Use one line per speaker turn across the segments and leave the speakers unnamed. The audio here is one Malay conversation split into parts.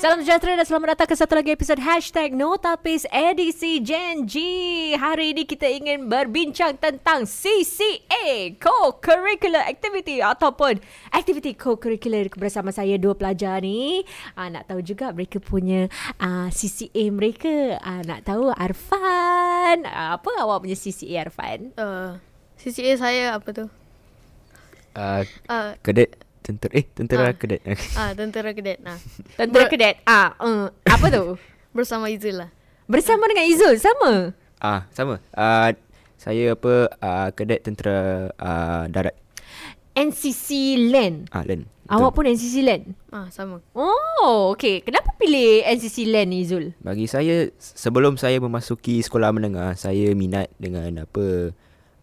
Salam sejahtera dan selamat datang ke satu lagi episod Hashtag Notapis edisi Gen G. Hari ini kita ingin berbincang tentang CCA, Co-Curricular Activity ataupun aktiviti co-curricular bersama saya dua pelajar ni. Uh, nak tahu juga mereka punya uh, CCA mereka. Uh, nak tahu Arfan. Uh, apa awak punya CCA Arfan?
Uh, CCA saya apa tu?
Uh,
Uh,
Kedet tentera eh tentera
Ah.
kedet.
ah tentera kedet. Nah,
Tentera
Ber-
Kedet. Ah, uh, apa tu?
bersama Izul lah.
Bersama dengan Izul sama.
ah sama. Uh, saya apa uh, kedet tentera uh, darat.
NCC Land.
Ah Len.
Awak pun NCC Land.
Ah sama.
Oh, okey. Kenapa pilih NCC Land ni Zul?
Bagi saya sebelum saya memasuki sekolah menengah, saya minat dengan apa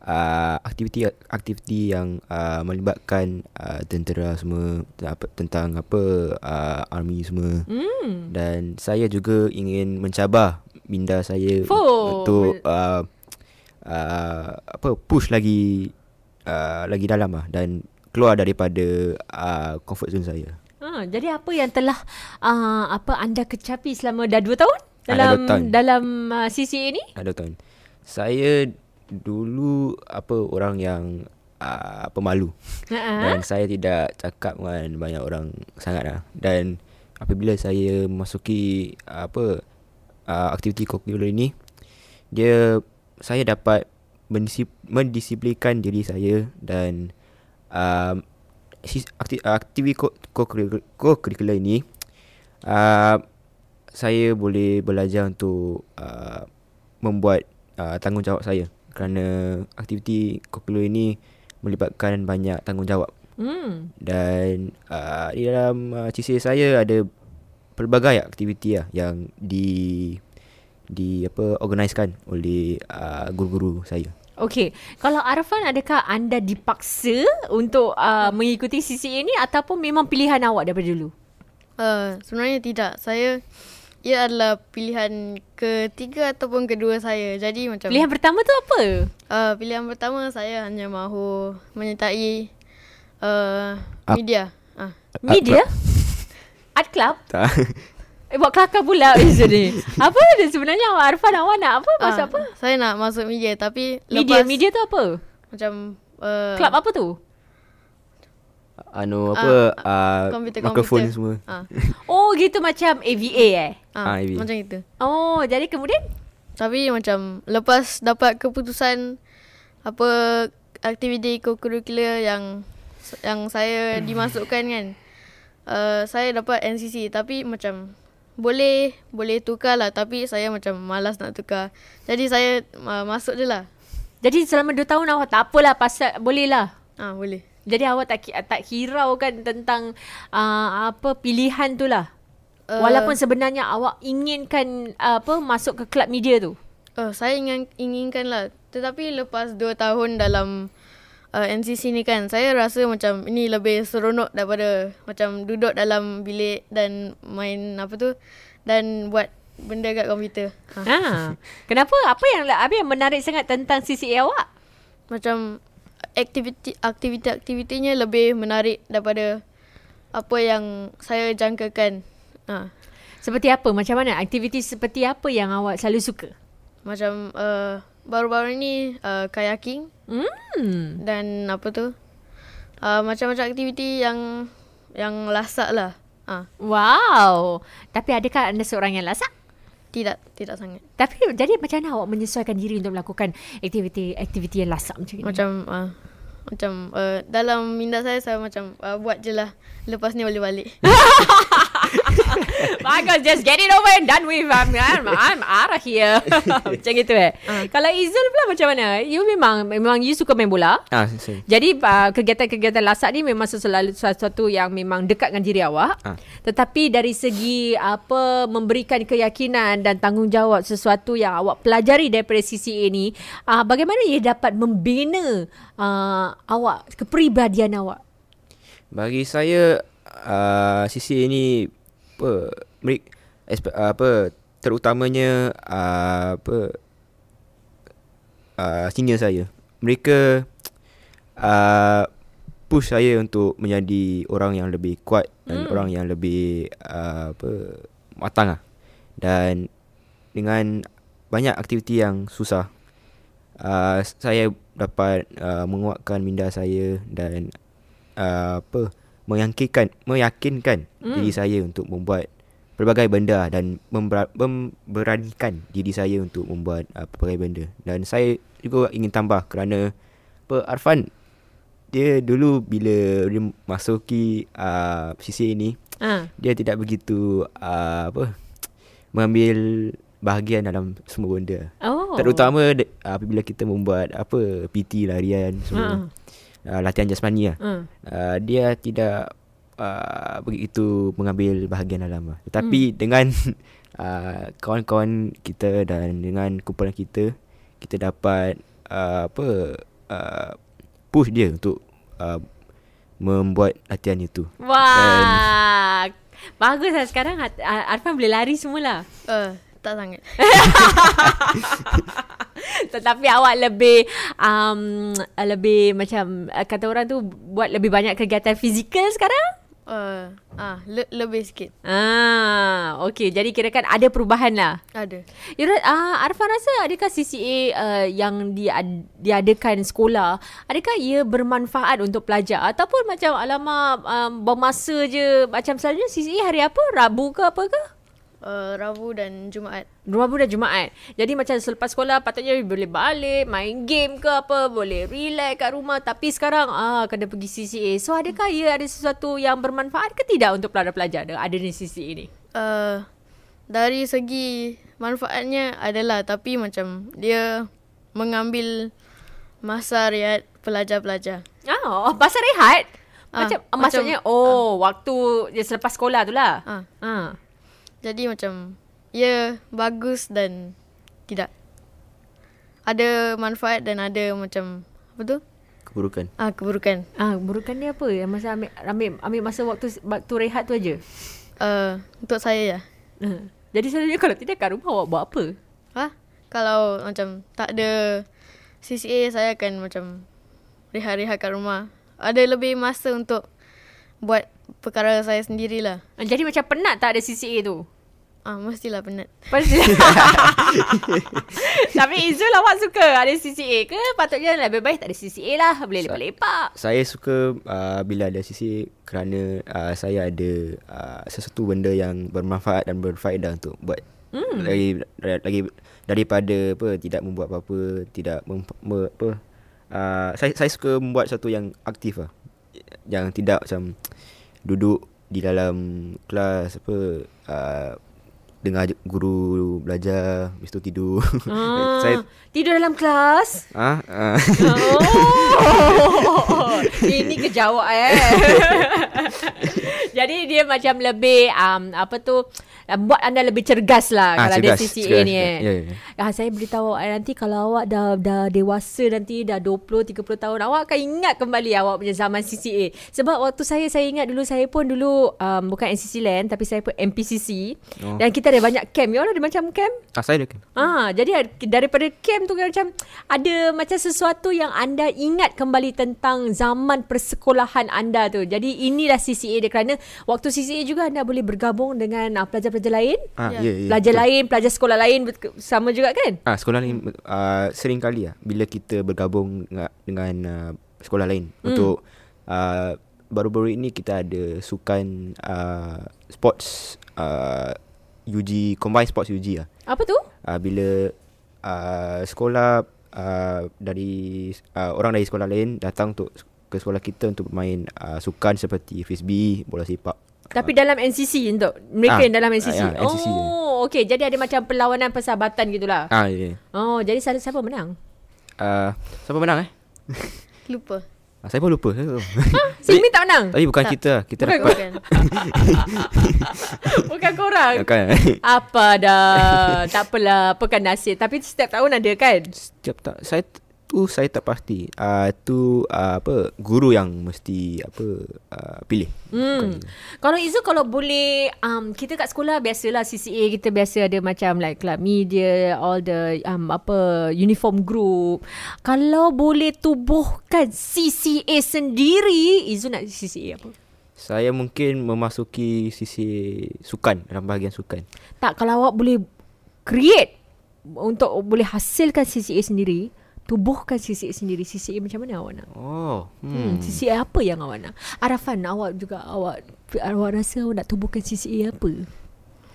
uh, aktiviti aktiviti yang uh, melibatkan uh, tentera semua apa tentang apa uh, army semua.
Hmm.
Dan saya juga ingin mencabar minda saya
Oh,
untuk uh, uh, apa push lagi uh, lagi dalam lah dan keluar daripada uh, comfort zone saya.
Ha, jadi apa yang telah uh, apa anda kecapi selama dah 2 tahun
Ah, dah
dalam
tahun.
dalam uh, CCA ni?
Ada tahun. Saya dulu apa orang yang uh, pemalu
Ha.
dan saya tidak cakap dengan banyak orang sangat lah. Dan apabila saya memasuki uh, apa uh, aktiviti curricular ini dia saya dapat mendisip, mendisiplinkan diri saya dan akti, aktiviti co-curricular ini uh, saya boleh belajar untuk uh, membuat uh, tanggungjawab saya kerana aktiviti curricular ini melibatkan banyak tanggungjawab
Hmm.
dan uh, di dalam uh, CCA saya ada pelbagai aktiviti lah yang di di apa organisekan oleh uh, guru-guru saya.
Okey, kalau Arfan adakah anda dipaksa untuk uh, mengikuti CCA ni ataupun memang pilihan awak daripada dulu?
Uh, sebenarnya tidak. Saya ia adalah pilihan ketiga ataupun kedua saya. Jadi macam
Pilihan pertama tu apa?
uh, pilihan pertama saya hanya mahu menyertai uh,
Ap-
media. Ah.
Media? Art club?
Tak.
Eh, buat kelakar pula ni. apa dia sebenarnya awak Arfan awak nak apa? Masuk
Ah,
apa?
Saya nak masuk media tapi
Media,
lepas
media tu apa?
macam uh,
Club apa tu?
Anu apa
Ah,
uh,
komputer
mikrofon
komputer.
semua.
Ah.
Oh gitu macam AVA eh?
Ah,
Ah, AV.
macam itu.
Oh jadi kemudian?
Tapi macam lepas dapat keputusan apa aktiviti co-curricular yang yang saya dimasukkan kan. Uh, saya dapat NCC tapi macam boleh boleh tukar lah tapi saya macam malas nak tukar. Jadi saya uh, masuk je lah.
Jadi selama 2 tahun awak tak apalah pasal boleh lah.
Ah boleh.
Jadi awak tak tak hirau kan tentang uh, apa pilihan tu lah.
Uh,
Walaupun sebenarnya awak inginkan uh, apa masuk ke kelab media tu.
uh, saya ingin inginkan lah. Tetapi lepas 2 tahun dalam uh, NCC ni kan saya rasa macam ini lebih seronok daripada macam duduk dalam bilik dan main apa tu dan buat benda kat komputer. Ha.
Ha. Kenapa? Apa yang apa yang menarik sangat tentang CCA awak?
Macam aktiviti aktiviti-aktivitinya lebih menarik daripada apa yang saya jangkakan. Ha.
Seperti apa? Macam mana? Aktiviti seperti apa yang awak selalu suka?
Macam uh, baru-baru ni uh, kayaking
Hmm.
dan apa tu? Uh, macam-macam aktiviti yang yang lasak lah. Ah,
Wow. Tapi adakah anda seorang yang lasak?
Tidak, tidak sangat.
Tapi jadi macam mana awak menyesuaikan diri untuk melakukan aktiviti-aktiviti yang lasak macam ni?
Macam uh, macam uh, dalam minda saya saya macam uh, buat je lah. Lepas ni boleh balik.
Bagus, just get it over and done with. I'm, I'm, I'm out of here. macam gitu eh. Kalau Izul pula macam mana? You memang memang you suka main bola.
Ah saya.
Jadi uh, kegiatan-kegiatan lasak ni memang sesuatu, sesuatu yang memang dekat dengan diri awak.
Ah.
Tetapi dari segi apa memberikan keyakinan dan tanggungjawab sesuatu yang awak pelajari daripada CCA ni, uh, bagaimana ia dapat membina uh, awak kepribadian awak?
Bagi saya uh, CCA ni apa espe- apa terutamanya uh, apa uh, senior saya. Mereka uh, push saya untuk menjadi orang yang lebih kuat dan
Hmm.
orang yang lebih uh, apa matang lah. Dan dengan banyak aktiviti yang susah uh, saya dapat uh, menguatkan minda saya dan uh, apa meyakinkan meyakinkan
Hmm.
diri saya untuk membuat pelbagai benda dan membera- memberanikan diri saya untuk membuat uh, pelbagai benda dan saya juga ingin tambah kerana apa Arfan dia dulu bila dia masuki uh, CCA ni
Ha.
dia tidak begitu uh, apa mengambil bahagian dalam semua benda.
Oh.
Terutama de, apabila kita membuat apa PT larian semua. Uh, latihan jasmani lah.
Ha.
Uh, dia tidak uh, begitu mengambil bahagian dalam lah. Tetapi hmm. dengan uh, kawan-kawan kita dan dengan kumpulan kita kita dapat uh, apa uh, push dia untuk uh, membuat latihan itu.
Wah. Bagus lah sekarang Arfan boleh lari semula.
Uh, tak sangat.
Tetapi awak lebih um, lebih macam uh, kata orang tu buat lebih banyak kegiatan fizikal sekarang?
Uh, ah, le- lebih sikit.
Ah, okey. Jadi kira kan ada perubahan lah.
Ada.
You know, uh, Arfan rasa adakah CCA uh, yang dia diadakan sekolah, adakah ia bermanfaat untuk pelajar ataupun macam alamak um, bermasa je macam selalunya CCA hari apa? Rabu ke apa ke?
Uh, Rabu dan Jumaat.
Rabu dan Jumaat. Jadi macam selepas sekolah patutnya boleh balik, main game ke apa, boleh relax kat rumah. Tapi sekarang ah kena pergi CCA. So adakah ia ada sesuatu yang bermanfaat ke tidak untuk pelajar-pelajar ada ada di CCA ni?
Uh, dari segi manfaatnya adalah tapi macam dia mengambil masa rehat pelajar-pelajar.
Ah, oh, pasal rehat.
Ah,
Macam,
macam-
maksudnya oh waktu dia selepas sekolah tu lah.
Ah,
Ah.
Jadi macam ia bagus dan tidak. Ada manfaat dan ada macam apa tu?
Keburukan.
Ah keburukan.
Ah, burukan dia apa? Yang masa ambil ambil, ambil masa waktu waktu rehat tu aja.
Uh, untuk saya ya.
Uh. Jadi selalunya kalau tidak kat rumah awak buat apa?
Ha? Kalau macam tak ada CCA saya akan macam rehat-rehat kat rumah. Ada lebih masa untuk buat perkara saya sendirilah.
Ah, Jadi macam penat tak ada CCA tu?
Ah mestilah penat.
Pasti. Tapi Izul awak suka ada CCA ke? Patutnya lebih baik tak ada CCA lah. Boleh lepak-lepak.
Saya suka uh, bila ada sisi kerana uh, saya ada uh, sesuatu benda yang bermanfaat dan berfaedah untuk buat. Hmm. Lagi lagi daripada apa tidak membuat apa-apa, tidak mem, me, apa uh, saya saya suka membuat sesuatu yang aktif lah. Yang tidak macam duduk di dalam kelas apa uh, dengar guru belajar habis tu tidur.
Ah,
saya
tidur dalam kelas.
ah uh,
Oh, ini kejawab eh. Jadi dia macam lebih um, apa tu uh, buat anda lebih cergas lah
Ah,
kalau ada
cergas,
CCA
cergas.
ni eh.
Ya, ya, ya.
Ah, saya beritahu awak nanti kalau awak dah dah dewasa nanti dah 20 30 tahun awak akan ingat kembali awak punya zaman CCA. Sebab waktu saya saya ingat dulu saya pun dulu um, bukan NCC Land tapi saya pun MPCC
Oh.
dan kita ada banyak camp. You all ada macam camp?
ah saya ada kan.
Ah, jadi ad- daripada camp tu kan macam ada macam sesuatu yang anda ingat kembali tentang zaman persekolahan anda tu. Jadi inilah CCA dia kerana waktu CCA juga anda boleh bergabung dengan uh, pelajar-pelajar lain.
Ah
Ya.
ya ya.
Pelajar
betul.
lain, pelajar sekolah lain sama juga kan?
Ah sekolah lain uh, sering kali lah bila kita bergabung dengan, dengan uh, sekolah lain hmm. untuk uh, baru-baru ini kita ada sukan uh, sports uh, UG combined sports UG lah.
Apa tu?
Uh, bila uh, sekolah uh, dari uh, orang dari sekolah lain datang untuk ke sekolah kita untuk bermain uh, sukan seperti frisbee, bola sepak.
Tapi dalam NCC untuk mereka
Ah,
yang dalam NCC.
ah, ya, NCC je.
oh, okey. Jadi ada macam perlawanan persahabatan gitulah.
Ah ya. Yeah.
Oh, jadi siapa siapa menang?
Uh, siapa menang eh?
Lupa.
Ah, saya pun lupa. Saya lupa.
Simi tak menang?
Tapi bukan
Tak.
kita lah. Kita
Bukan,
dapat
Bukan.
Bukan korang.
Bukan.
Apa dah Tak apalah Apa kan nasib Tapi setiap tahun ada kan
Setiap tak saya tu saya tak pasti. Ah uh, tu uh, apa guru yang mesti apa uh, pilih.
Hmm. Kalau Izu kalau boleh um, kita kat sekolah biasalah CCA kita biasa ada macam like club media, all the um, apa uniform group. Kalau boleh tubuhkan CCA sendiri, Izu nak CCA apa?
Saya mungkin memasuki sisi sukan dalam bahagian sukan.
Tak kalau awak boleh create untuk boleh hasilkan CCA sendiri, tubuhkan CCA sendiri. CCA macam mana awak nak?
Oh.
Hmm.
Hmm.
CCA apa yang awak nak? Arafan, awak juga awak awak rasa awak nak tubuhkan CCA apa?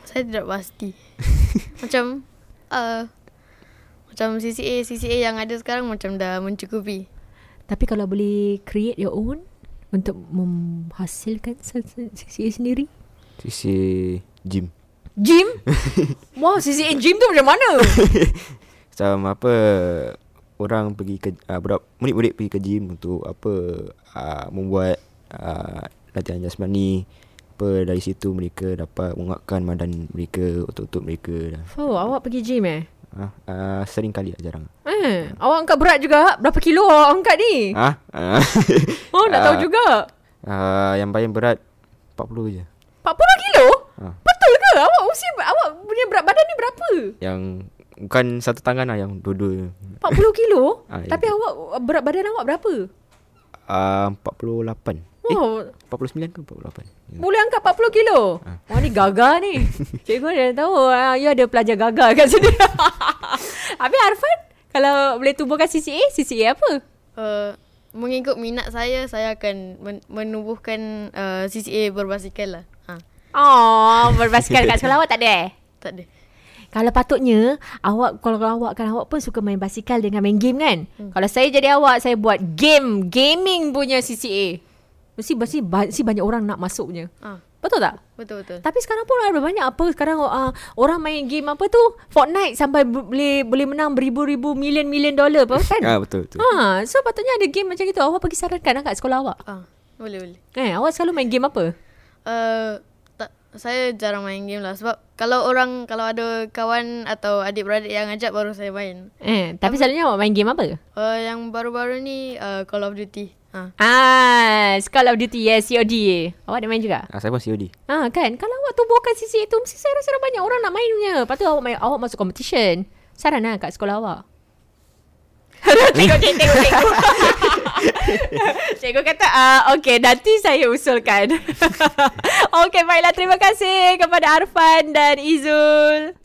Saya tidak pasti. macam uh, macam CCA CCA yang ada sekarang macam dah mencukupi.
Tapi kalau boleh create your own untuk menghasilkan CCA sendiri?
Sisi gym.
Gym? Wah, CCA gym tu macam mana?
Macam apa orang pergi ke uh, budak murid-murid pergi ke gym untuk apa uh, membuat uh, latihan jasmani apa dari situ mereka dapat menguatkan badan mereka otot-otot mereka dah.
oh, awak pergi gym eh?
Uh, uh, sering kali lah jarang.
Eh, awak angkat berat juga. Berapa kilo awak angkat ni?
Ah, uh,
Oh, nak tahu
Ah.
juga.
uh, yang paling berat 40 je.
40 kilo?
Ah.
Betul ke? Awak usia awak punya berat badan ni berapa?
Yang bukan satu tangan lah yang dua-dua.
40 kilo?
Ah, ya.
Tapi awak berat badan awak berapa?
Uh, 48. Eh,
Oh,
49 ke 48? Ya.
boleh angkat 40 kilo?
Ah.
Wah, ni gagal ni. Cikgu dah tahu ah, you ada pelajar gagal kat sini. Habis Arfan, kalau boleh tubuhkan CCA, CCA apa?
Uh, mengikut minat saya, saya akan men- menubuhkan uh, CCA berbasikal lah. Ha,
Oh, berbasikal kat sekolah awak tak ada eh?
tak ada.
Kalau patutnya awak kalau awak kan awak pun suka main basikal dengan main game kan. Hmm. Kalau saya jadi awak saya buat game gaming punya CCA. Mesti mesti, mesti banyak orang nak masuknya.
Ah,
Betul tak?
betul betul.
Tapi sekarang pun ada banyak apa sekarang uh, orang main game apa tu Fortnite sampai b- boleh boleh menang beribu-ribu million-million dollar apa kan?
Ah betul betul.
Ha, so patutnya ada game macam itu. Awak pergi sarankan lah kat sekolah awak.
Ah, boleh boleh.
Eh, awak selalu main game apa?
Uh, saya jarang main game lah sebab kalau orang kalau ada kawan atau adik-beradik yang ajak baru saya main.
Eh, tapi selalunya awak main game apa?
Uh, yang baru-baru ni uh, Call of Duty. Ha.
Ah, Call of Duty yes, COD. Awak ada main juga?
Ah, saya pun COD.
Ah kan Kalau awak tubuhkan sisi itu Mesti saya rasa banyak orang nak main punya Lepas tu awak, main, awak masuk competition Saran lah kat sekolah awak Tengok Tengok cikgu Cikgu kata ah, Okay nanti saya usulkan. Okay baiklah Terima kasih Kepada Arfan dan Izul